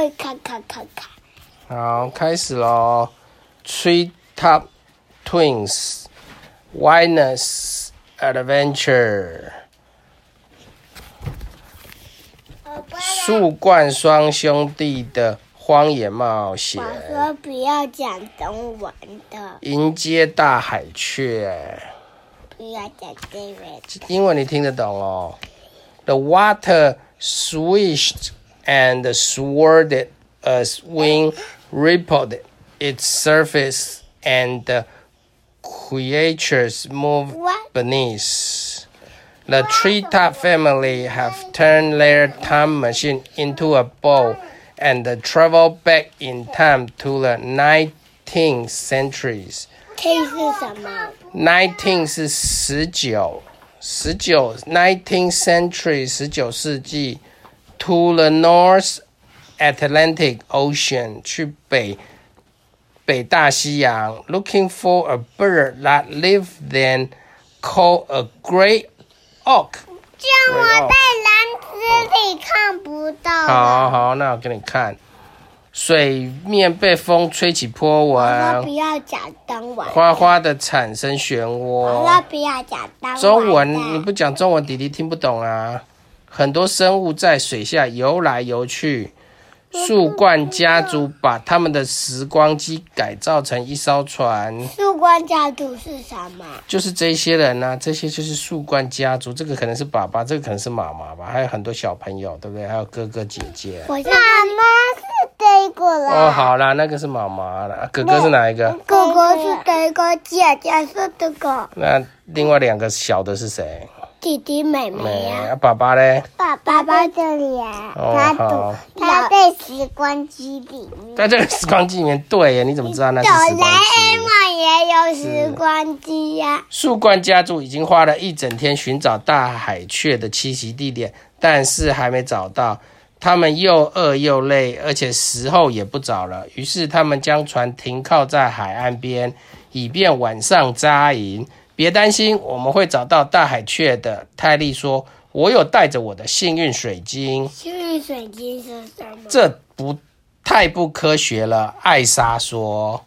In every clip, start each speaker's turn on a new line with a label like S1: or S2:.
S1: 会咔咔咔咔。
S2: 好，开始喽。Tree Top Twins Wilderness Adventure。树冠双兄弟的荒野冒险。
S1: 我说不要讲中文的。
S2: 迎接大海雀。
S1: 不要讲这个。
S2: 英文你听得懂哦。The water swished and swirled as wind rippled its surface, and the creatures moved beneath. The treetop family have turned their time machine into a boat and traveled back in time to the 19th centuries.
S1: T 是什么？
S2: Nineteen 是十九。十九，nineteenth century，十九世纪 ，to the North Atlantic Ocean，去北北大西洋，looking for a bird that lives then called a great auk。
S1: 这样我在篮子里看不到。
S2: 好好，那我给你看。水面被风吹起波纹，
S1: 不要讲中文，
S2: 哗哗的产生漩涡。
S1: 不要讲
S2: 中文，你不讲中文，弟弟听不懂啊。很多生物在水下游来游去。树冠家族把他们的时光机改造成一艘船。
S1: 树冠家族是什么？
S2: 就是这些人啊，这些就是树冠家族。这个可能是爸爸，这个可能是妈妈吧，还有很多小朋友，对不对？还有哥哥姐姐。
S1: 妈妈是这个啦。
S2: 哦，好啦，那个是妈妈啦。哥哥是哪一个？
S1: 哥哥是这个，姐姐是这个。
S2: 那另外两个小的是谁？
S1: 弟弟妹妹
S2: 啊，爸爸嘞？
S1: 爸爸在这里啊，他
S2: 好，
S1: 他在时光机里面。
S2: 在这个时光机里面，对呀？你怎么知道那是时光机？
S1: 哆啦 A 梦也有时光机呀。
S2: 树冠家族已经花了一整天寻找大海雀的栖息地点，但是还没找到。他们又饿又累，而且时候也不早了。于是他们将船停靠在海岸边，以便晚上扎营。别担心，我们会找到大海雀的。泰利说：“我有带着我的幸运水晶。”
S1: 幸运水晶是什么？
S2: 这不太不科学了。艾莎说：“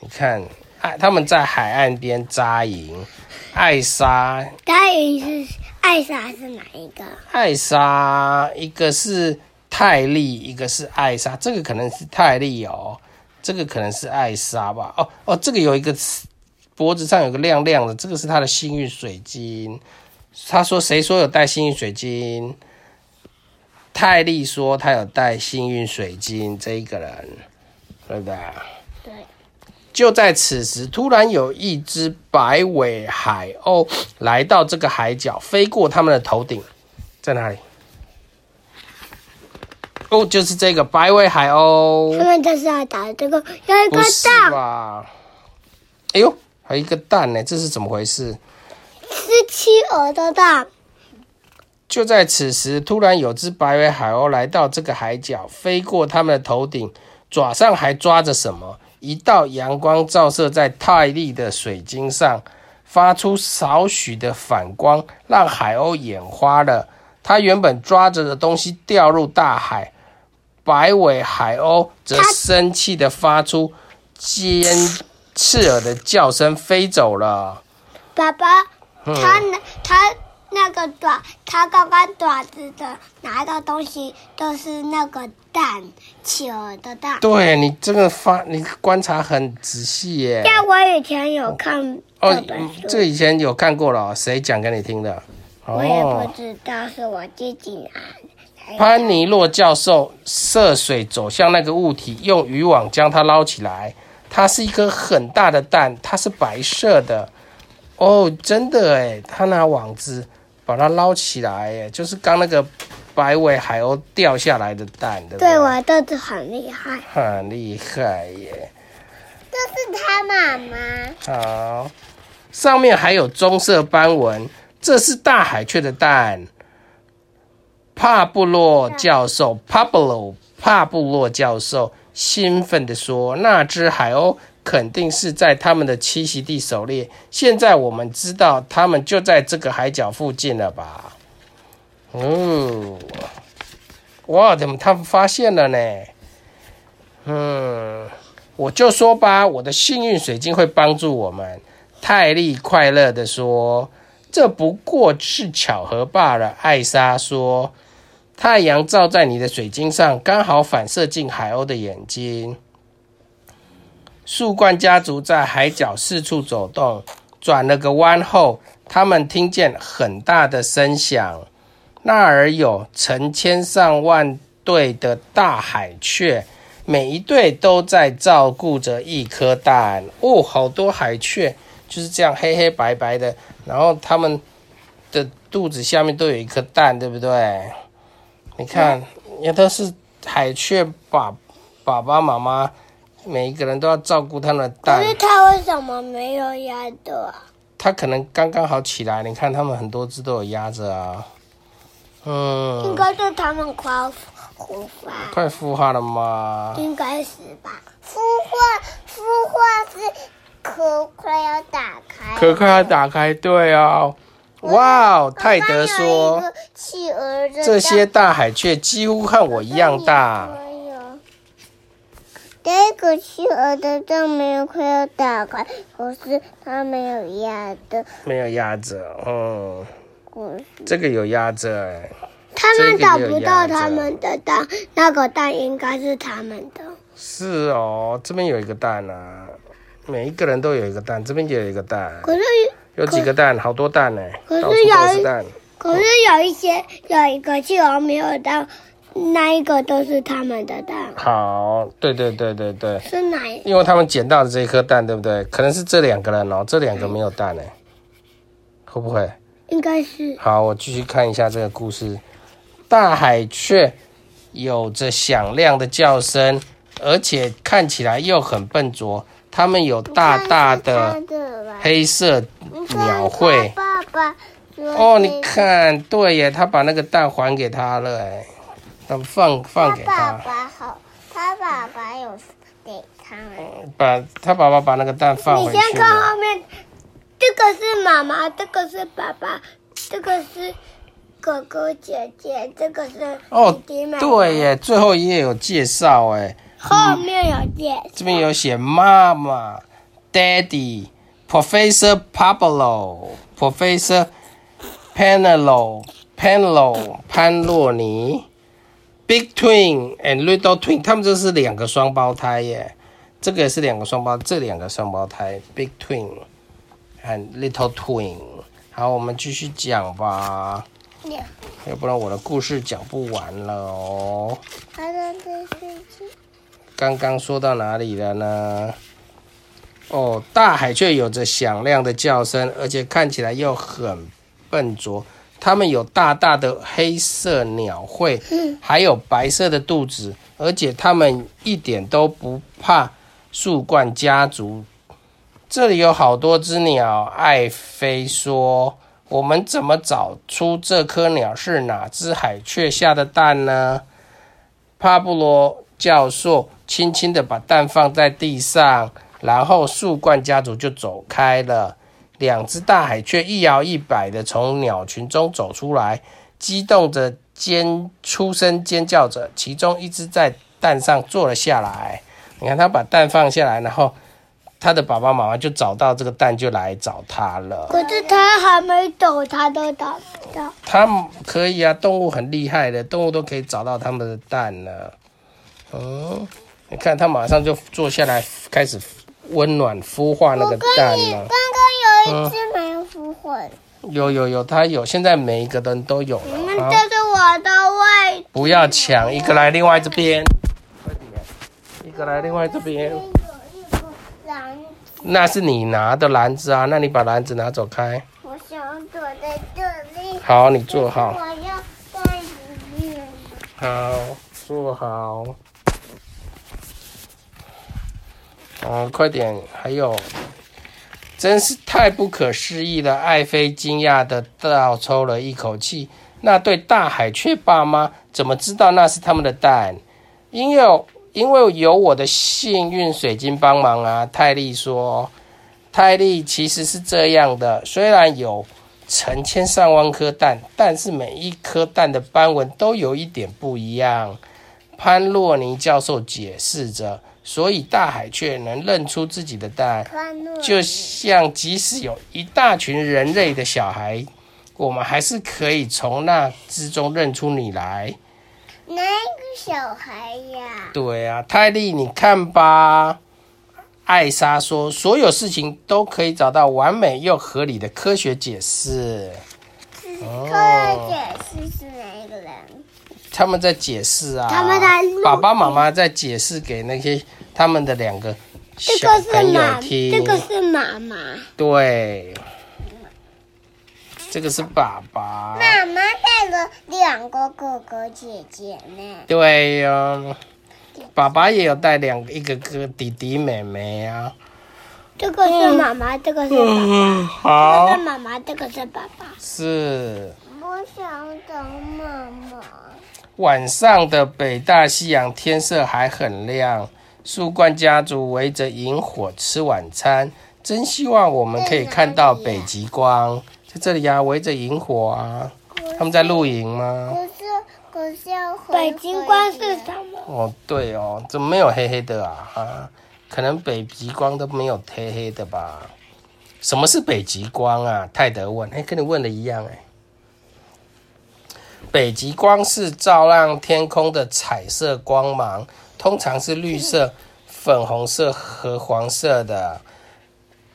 S2: 你看，艾他们在海岸边扎营。艾莎，
S1: 扎营是艾莎是哪一个？
S2: 艾莎，一个是泰利，一个是艾莎。这个可能是泰利哦，这个可能是艾莎吧？哦哦，这个有一个词。”脖子上有个亮亮的，这个是他的幸运水晶。他说：“谁说有带幸运水晶？”泰利说：“他有带幸运水晶。”这一个人，对不对？
S1: 对。
S2: 就在此时，突然有一只白尾海鸥来到这个海角，飞过他们的头顶，在哪里？哦，就是这个白尾海鸥。
S1: 他们就是要打这个，有一个蛋。
S2: 吧？哎呦！还有一个蛋呢，这是怎么回事？
S1: 是企鹅的蛋。
S2: 就在此时，突然有只白尾海鸥来到这个海角，飞过他们的头顶，爪上还抓着什么？一道阳光照射在泰利的水晶上，发出少许的反光，让海鸥眼花了。他原本抓着的东西掉入大海，白尾海鸥则生气地发出尖。刺耳的叫声飞走了。
S1: 爸爸，他那、嗯、他那个爪，他刚刚爪子的拿到东西都是那个蛋，企鹅的蛋。
S2: 对，你这个发，你观察很仔细耶。
S1: 但我以前有看
S2: 哦，这以前有看过了，谁讲给你听的？
S1: 我也不知道，是我自己拿。
S2: 潘尼洛教授涉水走向那个物体，用渔网将它捞起来。它是一颗很大的蛋，它是白色的。哦，真的诶，他拿网子把它捞起来，诶，就是刚那个白尾海鸥掉下来的蛋，对不对？
S1: 对，我豆子很厉害，
S2: 很厉害耶。
S1: 这是他妈妈。
S2: 好，上面还有棕色斑纹，这是大海雀的蛋。帕布洛教授，帕布洛，帕布洛教授。兴奋地说：“那只海鸥肯定是在他们的栖息地狩猎。现在我们知道，他们就在这个海角附近了吧？”哦，哇！怎么他们发现了呢？嗯，我就说吧，我的幸运水晶会帮助我们。泰利快乐地说：“这不过是巧合罢了。”艾莎说：“太阳照在你的水晶上，刚好反射进海鸥的眼睛。”树冠家族在海角四处走动，转了个弯后，他们听见很大的声响。那儿有成千上万对的大海雀，每一对都在照顾着一颗蛋。哦，好多海雀。就是这样黑黑白白的，然后他们的肚子下面都有一颗蛋，对不对？你看，也都是海雀爸爸爸妈妈，每一个人都要照顾他们的蛋。
S1: 可是它为什么没有压着啊？
S2: 他可能刚刚好起来。你看，它们很多只都有压着啊。嗯，
S1: 应该是它们快孵化，
S2: 快孵化了吗？
S1: 应该是吧。孵化，孵化是。壳快要打开，
S2: 壳快要打开，对哦。哇哦，泰德说，这些大海雀几乎和我一样大。
S1: 这个企鹅的蛋没有快要打开，可是它没有鸭子，
S2: 没有鸭子，嗯。这个有鸭子，哎。
S1: 他们找不到他们的蛋，那个蛋应该是他们的。
S2: 是哦，这边有一个蛋啊。每一个人都有一个蛋，这边也有一个蛋。
S1: 可是
S2: 有几个蛋？好多蛋呢。
S1: 可是有蛋。可是有一些有一个企鹅没有蛋，那一个都是他们的蛋。
S2: 好，对对对对对。
S1: 是哪一个？
S2: 因为他们捡到的这一颗蛋，对不对？可能是这两个人哦，这两个没有蛋呢，会不会？
S1: 应该是。
S2: 好，我继续看一下这个故事。大海雀有着响亮的叫声，而且看起来又很笨拙。他们有大大的黑色鸟喙。
S1: 爸爸
S2: 哦，你看，对耶，他把那个蛋还给他了，哎，放放给他。
S1: 他爸爸好，他爸爸有给他。
S2: 把他爸爸把那个蛋放回去。
S1: 你先看后面，这个是妈妈，这个是爸爸，这个是哥哥姐姐，这个是弟弟妹妹。
S2: 哦，对耶，最后一页有介绍，哎。
S1: 后面有写、嗯，
S2: 这边有写妈妈、Daddy、Professor Pablo、Professor Panelo、Panelo、潘洛尼、Big Twin and Little Twin，他们这是两个双胞胎耶。这个也是两个双胞，这两个双胞胎，Big Twin and Little Twin。好，我们继续讲吧。要不然我的故事讲不完了哦。刚刚说到哪里了呢？哦，大海雀有着响亮的叫声，而且看起来又很笨拙。它们有大大的黑色鸟喙，还有白色的肚子，而且它们一点都不怕树冠家族。这里有好多只鸟。艾菲说：“我们怎么找出这颗鸟是哪只海雀下的蛋呢？”帕布罗教授。轻轻的把蛋放在地上，然后树冠家族就走开了。两只大海雀一摇一摆的从鸟群中走出来，激动着尖出声尖叫着。其中一只在蛋上坐了下来。你看，它把蛋放下来，然后它的爸爸妈妈就找到这个蛋，就来找它了。
S1: 可是它还没走，它都找不到。
S2: 它可以啊，动物很厉害的，动物都可以找到它们的蛋了。嗯。你看，它马上就坐下来，开始温暖孵化那个蛋了。
S1: 刚刚有一只没有孵化。
S2: 有有有，它有。现在每一个人都有了。
S1: 你们这是我的位置。
S2: 不要抢，一个来另外这边。快点，一个来另外这边。有一个篮子。那是你拿的篮子啊，那你把篮子拿走开。
S1: 我想躲在这里。
S2: 好，你坐好。
S1: 我要在里面。
S2: 好，坐好。嗯，快点！还有，真是太不可思议了！艾菲惊讶的倒抽了一口气。那对大海雀爸妈怎么知道那是他们的蛋？因为因为有我的幸运水晶帮忙啊！泰利说：“泰利其实是这样的，虽然有成千上万颗蛋，但是每一颗蛋的斑纹都有一点不一样。”潘洛尼教授解释着。所以大海却能认出自己的蛋，就像即使有一大群人类的小孩，我们还是可以从那之中认出你来。
S1: 哪个小孩呀？
S2: 对啊，泰利，你看吧。艾莎说：“所有事情都可以找到完美又合理的科学解释。”
S1: 科学解释是？
S2: 他们在解释啊，
S1: 他们在
S2: 爸爸妈妈在解释给那些他们的两个小朋友听。
S1: 这个是妈妈。
S2: 对，这个是爸爸。
S1: 妈妈带了两个哥哥姐姐呢。
S2: 对呀、啊。爸爸也有带两个，一个哥弟弟妹妹啊。
S1: 这个是妈妈，嗯、这个是爸爸。
S2: 好。
S1: 这个是妈妈，这个是爸爸。
S2: 是。
S1: 我想找妈妈。
S2: 晚上的北大西洋天色还很亮，树冠家族围着萤火吃晚餐。真希望我们可以看到北极光。在这里呀、啊，围着萤火啊。他们在露营吗？
S1: 北极光是什么？
S2: 哦，对哦，怎么没有黑黑的啊？啊，可能北极光都没有黑黑的吧？什么是北极光啊？泰德问，哎，跟你问的一样哎。北极光是照亮天空的彩色光芒，通常是绿色、粉红色和黄色的。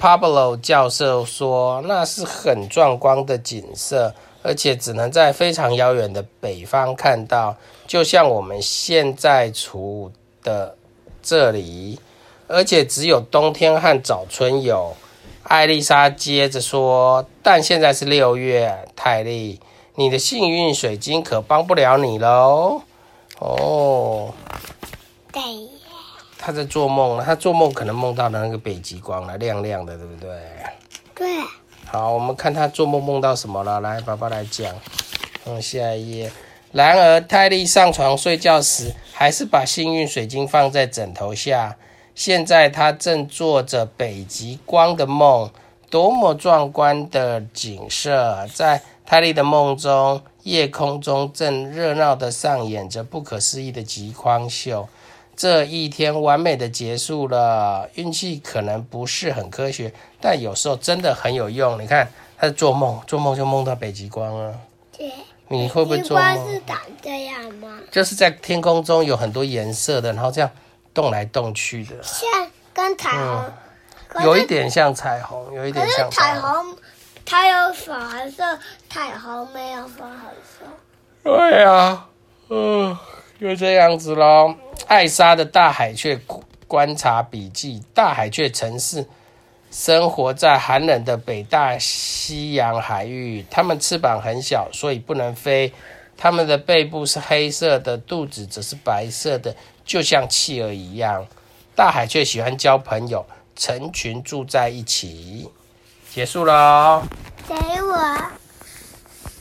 S2: Pablo 教授说，那是很壮观的景色。而且只能在非常遥远的北方看到，就像我们现在处的这里，而且只有冬天和早春有。艾丽莎接着说：“但现在是六月，泰利，你的幸运水晶可帮不了你喽。”哦，
S1: 对，
S2: 他在做梦了，他做梦可能梦到了那个北极光了，亮亮的，对不对？
S1: 对。
S2: 好，我们看他做梦梦到什么了。来，爸爸来讲。嗯，下一页。然而，泰利上床睡觉时，还是把幸运水晶放在枕头下。现在，他正做着北极光的梦。多么壮观的景色！在泰利的梦中，夜空中正热闹地上演着不可思议的极光秀。这一天完美的结束了。运气可能不是很科学，但有时候真的很有用。你看，他在做梦，做梦就梦到北极光了。
S1: 对，
S2: 你会不会做梦？
S1: 北极光是长这样吗？
S2: 就是在天空中有很多颜色的，然后这样动来动去的，
S1: 像跟彩虹，
S2: 嗯、有一点像彩虹，有一点像彩虹。
S1: 彩虹它有粉红色，彩虹没有粉红色。
S2: 对呀、啊，嗯。就这样子喽。艾莎的大海雀观察笔记：大海雀城市生活在寒冷的北大西洋海域，它们翅膀很小，所以不能飞。它们的背部是黑色的，肚子则是白色的，就像企鹅一样。大海雀喜欢交朋友，成群住在一起。结束喽。
S1: 给我。